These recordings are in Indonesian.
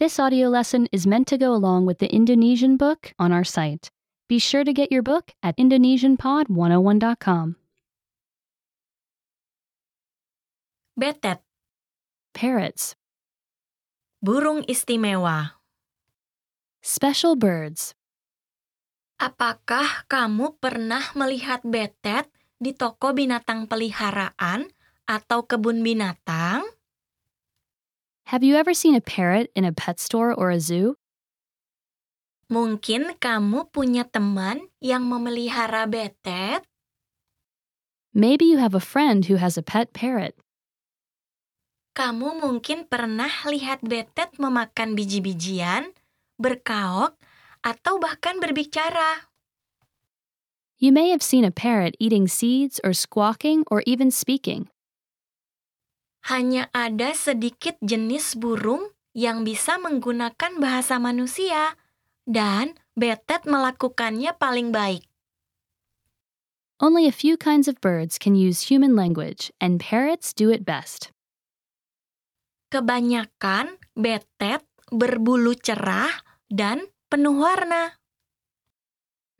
This audio lesson is meant to go along with the Indonesian book on our site. Be sure to get your book at indonesianpod101.com. Betet, Parrots, burung istimewa. special birds. Apakah kamu pernah melihat betet di toko binatang peliharaan atau kebun binatang? Have you ever seen a parrot in a pet store or a zoo? Mungkin kamu punya teman yang memelihara betet? Maybe you have a friend who has a pet parrot. Kamu mungkin pernah lihat betet memakan biji-bijian, berkaok, atau bahkan berbicara. You may have seen a parrot eating seeds or squawking or even speaking. Hanya ada sedikit jenis burung yang bisa menggunakan bahasa manusia, dan betet melakukannya paling baik. Only a few kinds of birds can use human language, and parrots do it best. Kebanyakan betet berbulu cerah dan penuh warna.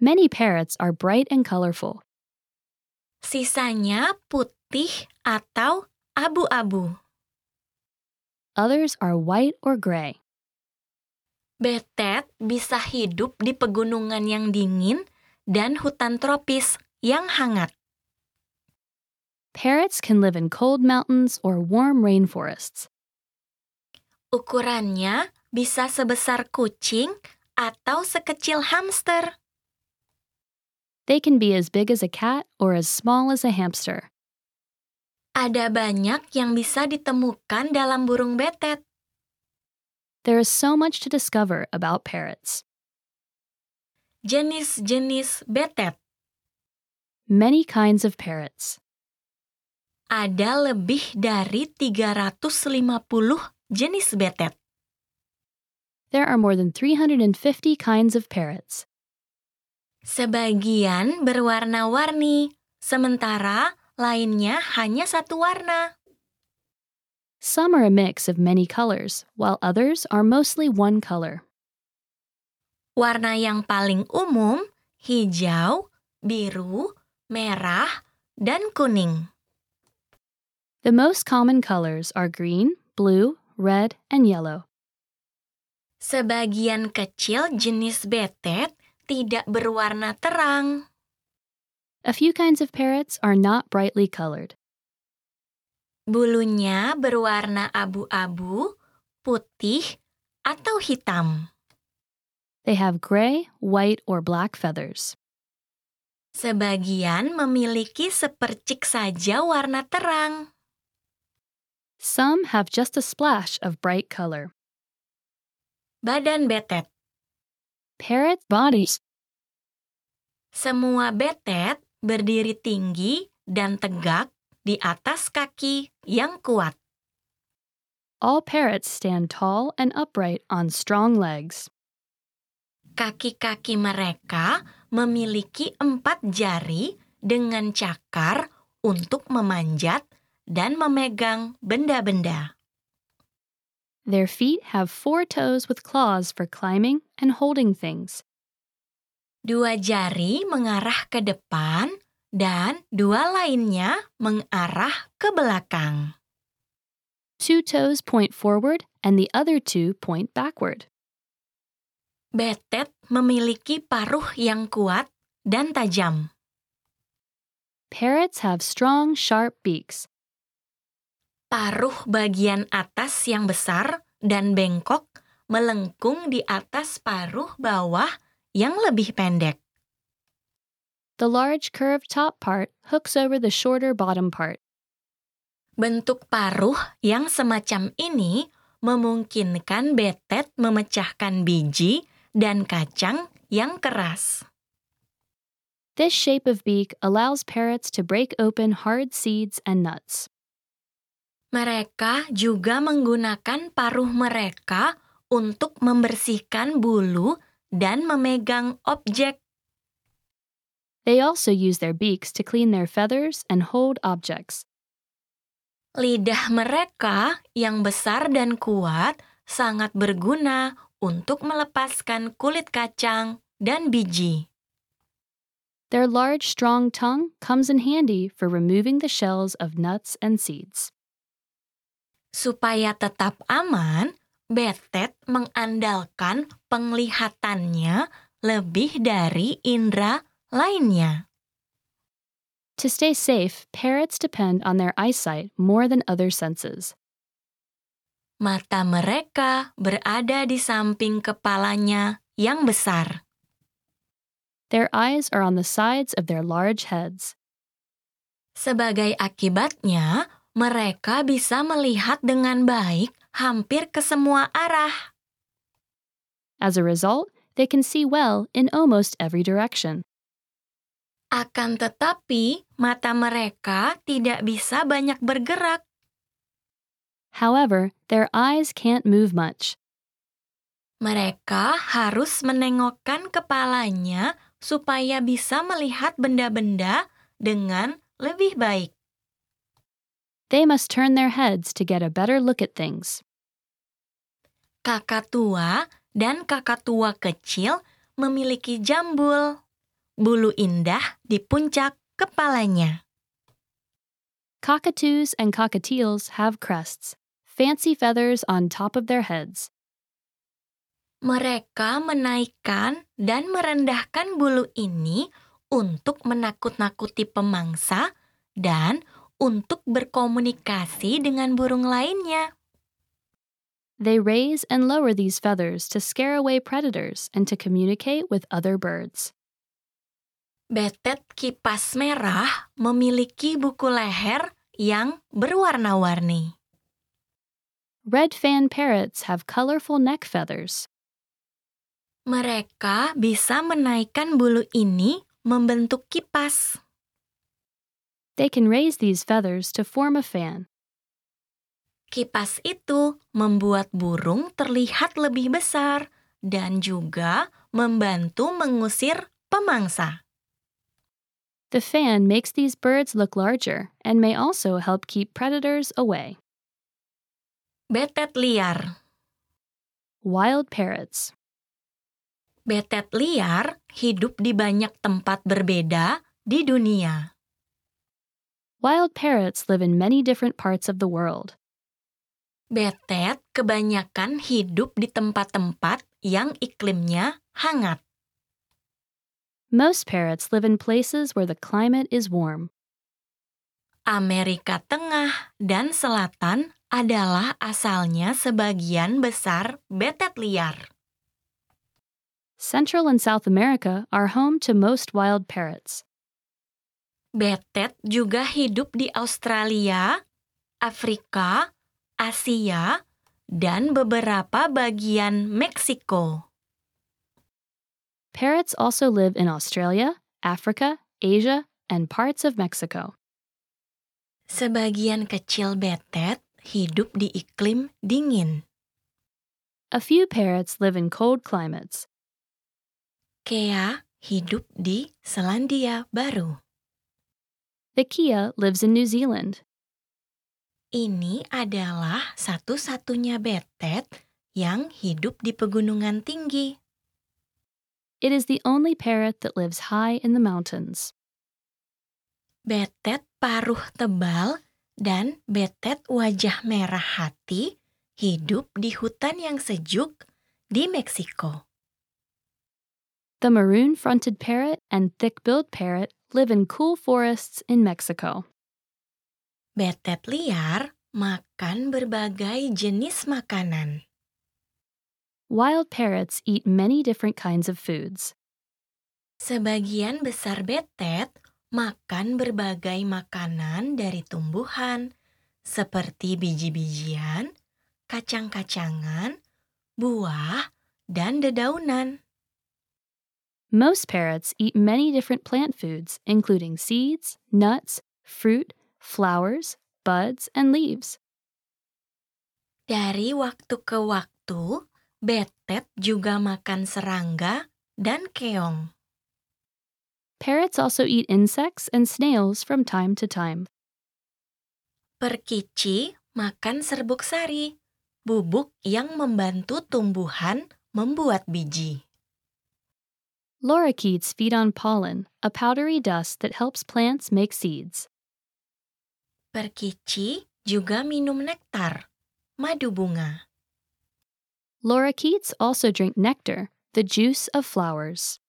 Many parrots are bright and colorful. Sisanya putih atau abu-abu. Others are white or gray. Betet bisa hidup di pegunungan yang dingin dan hutan tropis yang hangat. Parrots can live in cold mountains or warm rainforests. Ukurannya bisa sebesar kucing atau sekecil hamster. They can be as big as a cat or as small as a hamster. Ada banyak yang bisa ditemukan dalam burung betet. There is so much to discover about parrots. Jenis-jenis betet Many kinds of parrots. ada lebih dari 350 jenis betet. There are more than 350 kinds of parrots. Sebagian berwarna-warni, sementara lainnya hanya satu warna. Some are a mix of many colors, while others are mostly one color. Warna yang paling umum hijau, biru, merah, dan kuning. The most common colors are green, blue, red, and yellow. Sebagian kecil jenis betet tidak berwarna terang. A few kinds of parrots are not brightly colored. Bulunya berwarna abu-abu, putih, atau hitam. They have gray, white, or black feathers. Sebagian memiliki sepercik saja warna terang. Some have just a splash of bright color. Badan betet. Parrot bodies. Semua betet berdiri tinggi dan tegak di atas kaki yang kuat. All parrots stand tall and upright on strong legs. Kaki-kaki mereka memiliki empat jari dengan cakar untuk memanjat dan memegang benda-benda. Their feet have four toes with claws for climbing and holding things. Dua jari mengarah ke depan dan dua lainnya mengarah ke belakang. Two toes point forward and the other two point backward. Betet memiliki paruh yang kuat dan tajam. Parrots have strong, sharp beaks. Paruh bagian atas yang besar dan bengkok melengkung di atas paruh bawah yang lebih pendek. The large curved top part hooks over the shorter bottom part. Bentuk paruh yang semacam ini memungkinkan betet memecahkan biji dan kacang yang keras. This shape of beak allows parrots to break open hard seeds and nuts. Mereka juga menggunakan paruh mereka untuk membersihkan bulu dan memegang objek. They also use their beaks to clean their feathers and hold objects. Lidah mereka yang besar dan kuat sangat berguna untuk melepaskan kulit kacang dan biji. Their large, strong tongue comes in handy for removing the shells of nuts and seeds. Supaya tetap aman, betet mengandalkan penglihatannya lebih dari indera lainnya. To stay safe, parrots depend on their eyesight more than other senses. Mata mereka berada di samping kepalanya yang besar. Their eyes are on the sides of their large heads. Sebagai akibatnya, mereka bisa melihat dengan baik hampir ke semua arah. As a result, they can see well in almost every direction. Akan tetapi, mata mereka tidak bisa banyak bergerak. However, their eyes can't move much. Mereka harus menengokkan kepalanya supaya bisa melihat benda-benda dengan lebih baik. They must turn their heads to get a better look at things. Kakak tua dan kakak tua kecil memiliki jambul, bulu indah di puncak kepalanya. Cockatoos and cockatiels have crests, fancy feathers on top of their heads. Mereka menaikkan dan merendahkan bulu ini untuk menakut-nakuti pemangsa dan untuk berkomunikasi dengan burung lainnya. They raise and lower these feathers to scare away predators and to communicate with other birds. Betet kipas merah memiliki buku leher yang berwarna-warni. Red fan parrots have colorful neck feathers. Mereka bisa menaikkan bulu ini membentuk kipas. They can raise these feathers to form a fan. Kipas itu membuat burung terlihat lebih besar dan juga membantu mengusir pemangsa. The fan makes these birds look larger and may also help keep predators away. Betet liar. Wild parrots. Betet liar hidup di banyak tempat berbeda di dunia. Wild parrots live in many different parts of the world. Betet kebanyakan hidup di tempat-tempat yang iklimnya hangat. Most parrots live in places where the climate is warm. Amerika Tengah dan Selatan adalah asalnya sebagian besar betet liar. Central and South America are home to most wild parrots. Betet juga hidup di Australia, Afrika, Asia, dan beberapa bagian Meksiko. Parrots also live in Australia, Africa, Asia, and parts of Mexico. Sebagian kecil betet hidup di iklim dingin. A few parrots live in cold climates. Kea hidup di Selandia Baru. The Kia lives in New Zealand. Ini adalah satu-satunya betet yang hidup di pegunungan tinggi. It is the only parrot that lives high in the mountains. Betet paruh tebal dan betet wajah merah hati hidup di hutan yang sejuk di Meksiko. The maroon fronted parrot and thick billed parrot live in cool forests in Mexico. Betet liar makan berbagai jenis makanan. Wild parrots eat many different kinds of foods. Sebagian besar betet makan berbagai makanan dari tumbuhan seperti biji-bijian, kacang-kacangan, buah, dan dedaunan. Most parrots eat many different plant foods, including seeds, nuts, fruit, flowers, buds, and leaves. Dari waktu ke waktu, betet juga makan serangga dan keong. Parrots also eat insects and snails from time to time. Perkici makan serbuk sari, bubuk yang membantu tumbuhan membuat biji. Lorikeets feed on pollen, a powdery dust that helps plants make seeds. Perkici juga minum nektar, madu bunga. Lorikeets also drink nectar, the juice of flowers.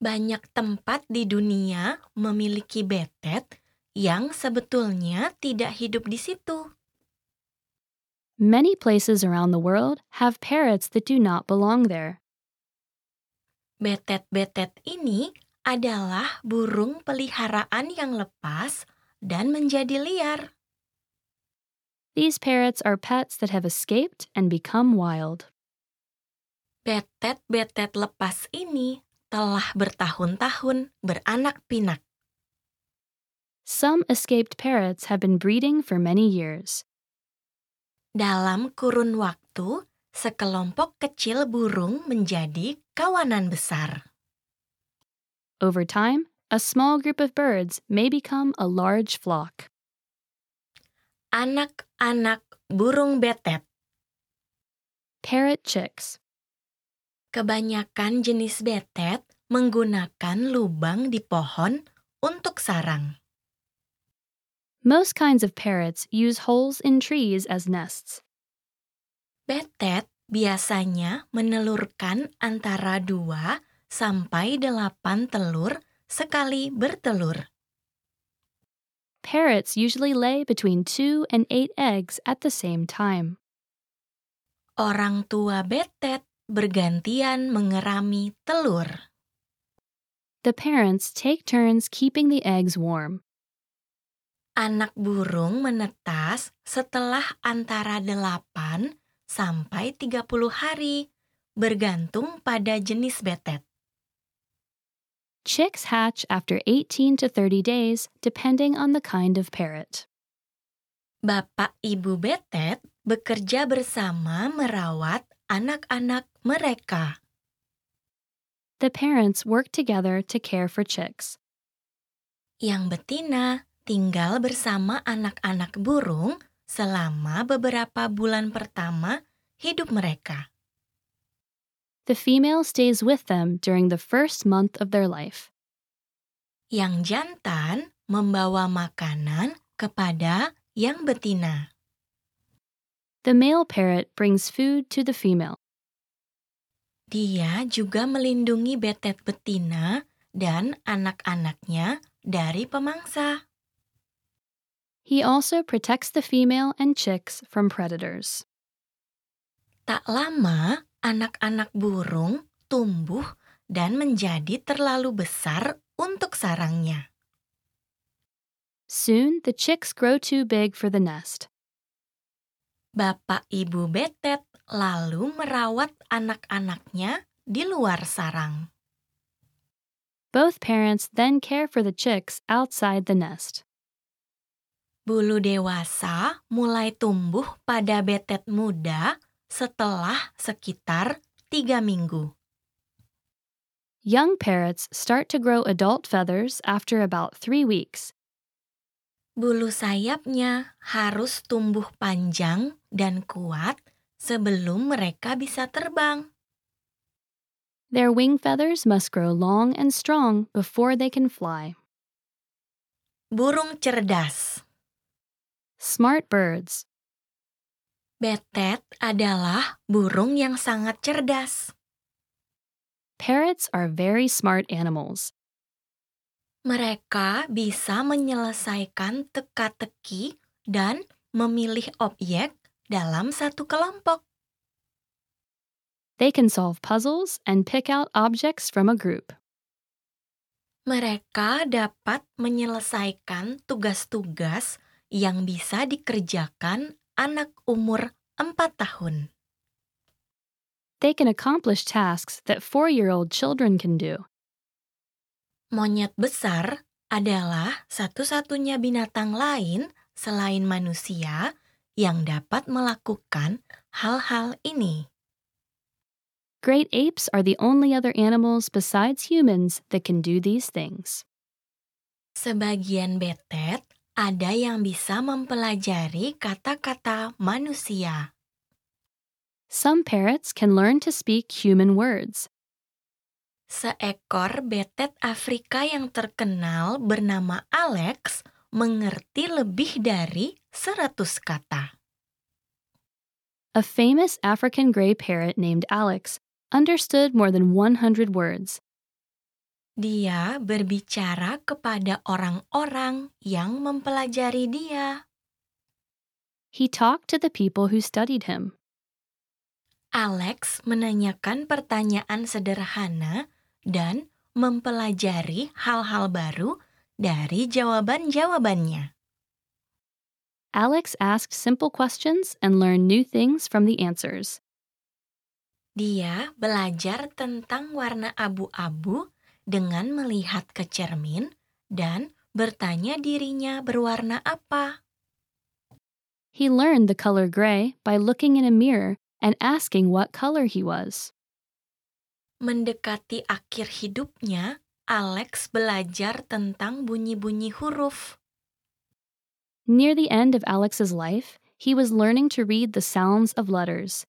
Banyak tempat di dunia memiliki betet yang sebetulnya tidak hidup di situ. Many places around the world have parrots that do not belong there. Betet-betet ini adalah burung peliharaan yang lepas dan menjadi liar. These parrots are pets that have escaped and become wild. Betet-betet lepas ini telah bertahun-tahun beranak pinak. Some escaped parrots have been breeding for many years. Dalam kurun waktu, sekelompok kecil burung menjadi kawanan besar. Over time, a small group of birds may become a large flock. Anak-anak burung betet. Parrot chicks. Kebanyakan jenis betet menggunakan lubang di pohon untuk sarang. Most kinds of parrots use holes in trees as nests. Betet biasanya menelurkan antara 2 sampai 8 telur sekali bertelur. Parrots usually lay between 2 and 8 eggs at the same time. Orang tua betet bergantian mengerami telur. The parents take turns keeping the eggs warm. Anak burung menetas setelah antara 8 sampai 30 hari, bergantung pada jenis betet. Chicks hatch after 18 to 30 days, depending on the kind of parrot. Bapak ibu betet bekerja bersama merawat anak-anak mereka. The parents work together to care for chicks. Yang betina tinggal bersama anak-anak burung selama beberapa bulan pertama hidup mereka. The female stays with them during the first month of their life. Yang jantan membawa makanan kepada yang betina. The male parrot brings food to the female. Dia juga melindungi betet betina dan anak-anaknya dari pemangsa. He also protects the female and chicks from predators. Tak lama, anak-anak burung tumbuh dan menjadi terlalu besar untuk sarangnya. Soon, the chicks grow too big for the nest. Bapak ibu betet lalu merawat anak-anaknya di luar sarang. Both parents then care for the chicks outside the nest. Bulu dewasa mulai tumbuh pada betet muda setelah sekitar tiga minggu. Young parrots start to grow adult feathers after about three weeks. Bulu sayapnya harus tumbuh panjang dan kuat sebelum mereka bisa terbang. Their wing feathers must grow long and strong before they can fly. Burung cerdas. Smart birds. Betet adalah burung yang sangat cerdas. Parrots are very smart animals. Mereka bisa menyelesaikan teka-teki dan memilih objek dalam satu kelompok. They can solve puzzles and pick out objects from a group. Mereka dapat menyelesaikan tugas-tugas yang bisa dikerjakan anak umur 4 tahun. They can accomplish tasks that four year old children can do. Monyet besar adalah satu-satunya binatang lain selain manusia yang dapat melakukan hal-hal ini. Great apes are the only other animals besides humans that can do these things. Sebagian betet ada yang bisa mempelajari kata-kata manusia. Some parrots can learn to speak human words. Seekor betet Afrika yang terkenal bernama Alex mengerti lebih dari 100 kata. A famous African gray parrot named Alex understood more than 100 words. Dia berbicara kepada orang-orang yang mempelajari dia. He talked to the people who studied him. Alex menanyakan pertanyaan sederhana dan mempelajari hal-hal baru dari jawaban-jawabannya. Alex asked simple questions and learned new things from the answers. Dia belajar tentang warna abu-abu dengan melihat ke cermin dan bertanya dirinya berwarna apa. He learned the color gray by looking in a mirror and asking what color he was. Mendekati akhir hidupnya, Alex belajar tentang bunyi-bunyi huruf. Near the end of Alex's life, he was learning to read the sounds of letters.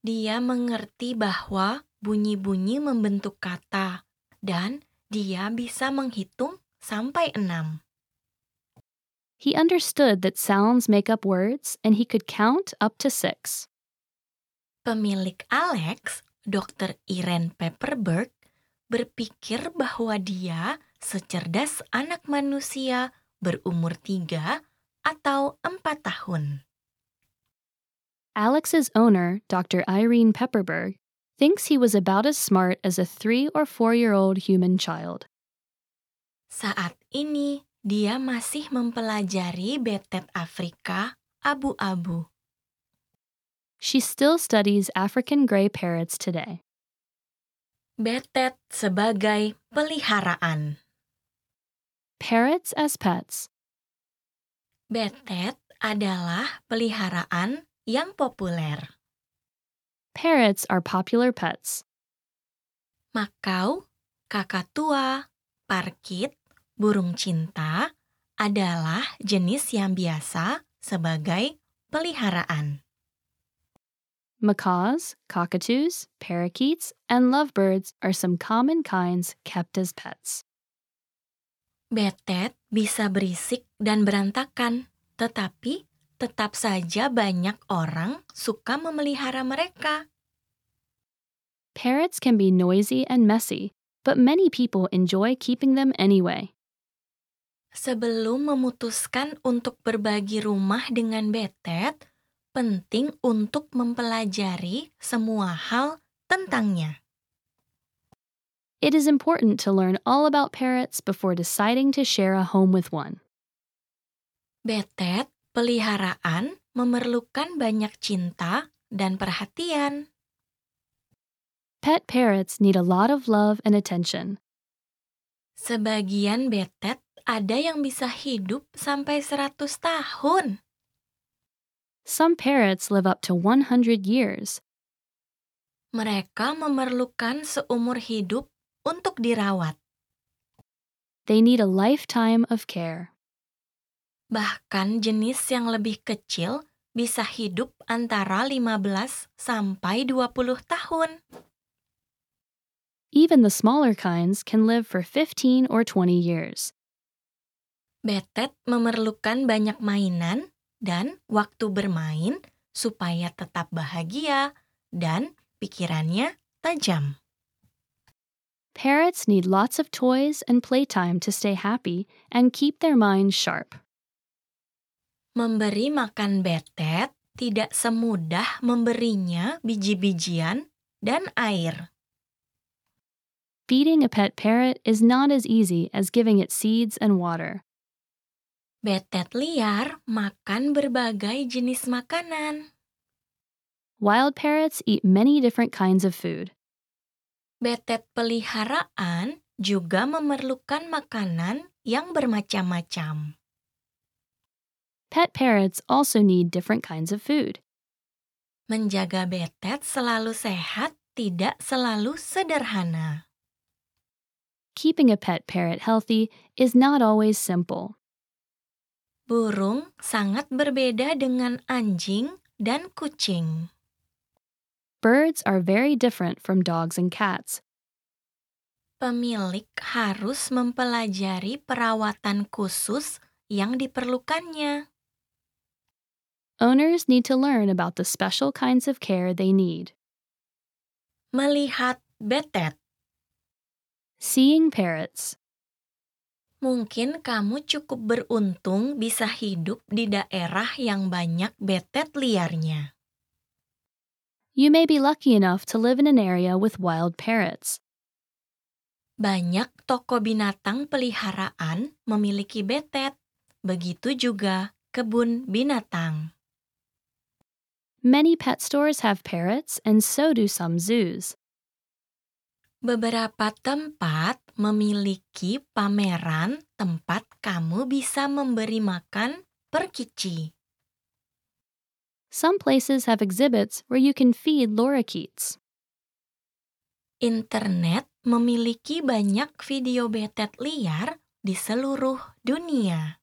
Dia mengerti bahwa bunyi-bunyi membentuk kata, dan dia bisa menghitung sampai enam. He understood that sounds make up words and he could count up to six. Pemilik Alex, Dr. Irene Pepperberg, berpikir bahwa dia secerdas anak manusia berumur tiga atau empat tahun. Alex's owner, Dr. Irene Pepperberg, thinks he was about as smart as a three or four year old human child. Saat ini, dia masih mempelajari betet Afrika abu-abu. She still studies African gray parrots today. Betet sebagai peliharaan. Parrots as pets. Betet adalah peliharaan yang populer. Parrots are popular pets. Makau, kakatua, parkit, burung cinta adalah jenis yang biasa sebagai peliharaan. Macaws, cockatoos, parakeets, and lovebirds are some common kinds kept as pets. Betet bisa berisik dan berantakan, tetapi tetap saja banyak orang suka memelihara mereka. Parrots can be noisy and messy, but many people enjoy keeping them anyway. Sebelum memutuskan untuk berbagi rumah dengan betet, penting untuk mempelajari semua hal tentangnya. It is important to learn all about parrots before deciding to share a home with one. Betet peliharaan memerlukan banyak cinta dan perhatian. Pet parrots need a lot of love and attention. Sebagian betet ada yang bisa hidup sampai 100 tahun. Some parrots live up to 100 years. Mereka memerlukan seumur hidup untuk dirawat. They need a lifetime of care. Bahkan jenis yang lebih kecil bisa hidup antara 15 sampai 20 tahun. Even the smaller kinds can live for 15 or 20 years. Betet memerlukan banyak mainan dan waktu bermain supaya tetap bahagia dan pikirannya tajam. Parrots need lots of toys and playtime to stay happy and keep their minds sharp. Memberi makan betet tidak semudah memberinya biji-bijian dan air. Feeding a pet parrot is not as easy as giving it seeds and water. Betet liar makan berbagai jenis makanan. Wild parrots eat many different kinds of food. Betet peliharaan juga memerlukan makanan yang bermacam-macam. Pet parrots also need different kinds of food. Menjaga betet selalu sehat tidak selalu sederhana. Keeping a pet parrot healthy is not always simple. Burung sangat berbeda dengan anjing dan kucing. Birds are very different from dogs and cats. Pemilik harus mempelajari perawatan khusus yang diperlukannya. Owners need to learn about the special kinds of care they need. Melihat betet. Seeing parrots. Mungkin kamu cukup beruntung bisa hidup di daerah yang banyak betet liarnya. You may be lucky enough to live in an area with wild parrots. Banyak toko binatang peliharaan memiliki betet, begitu juga kebun binatang. Many pet stores have parrots, and so do some zoos. Beberapa tempat memiliki pameran tempat kamu bisa memberi makan perkici. Some places have exhibits where you can feed lorikeets. Internet memiliki banyak video betet liar di seluruh dunia.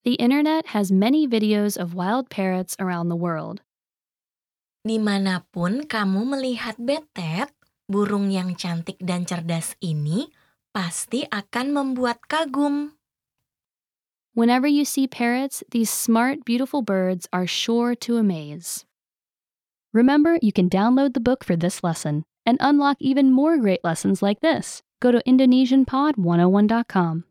The internet has many videos of wild parrots around the world. Dimanapun kamu melihat betet, burung yang cantik dan cerdas ini pasti akan membuat kagum. Whenever you see parrots, these smart, beautiful birds are sure to amaze. Remember, you can download the book for this lesson and unlock even more great lessons like this. Go to IndonesianPod101.com.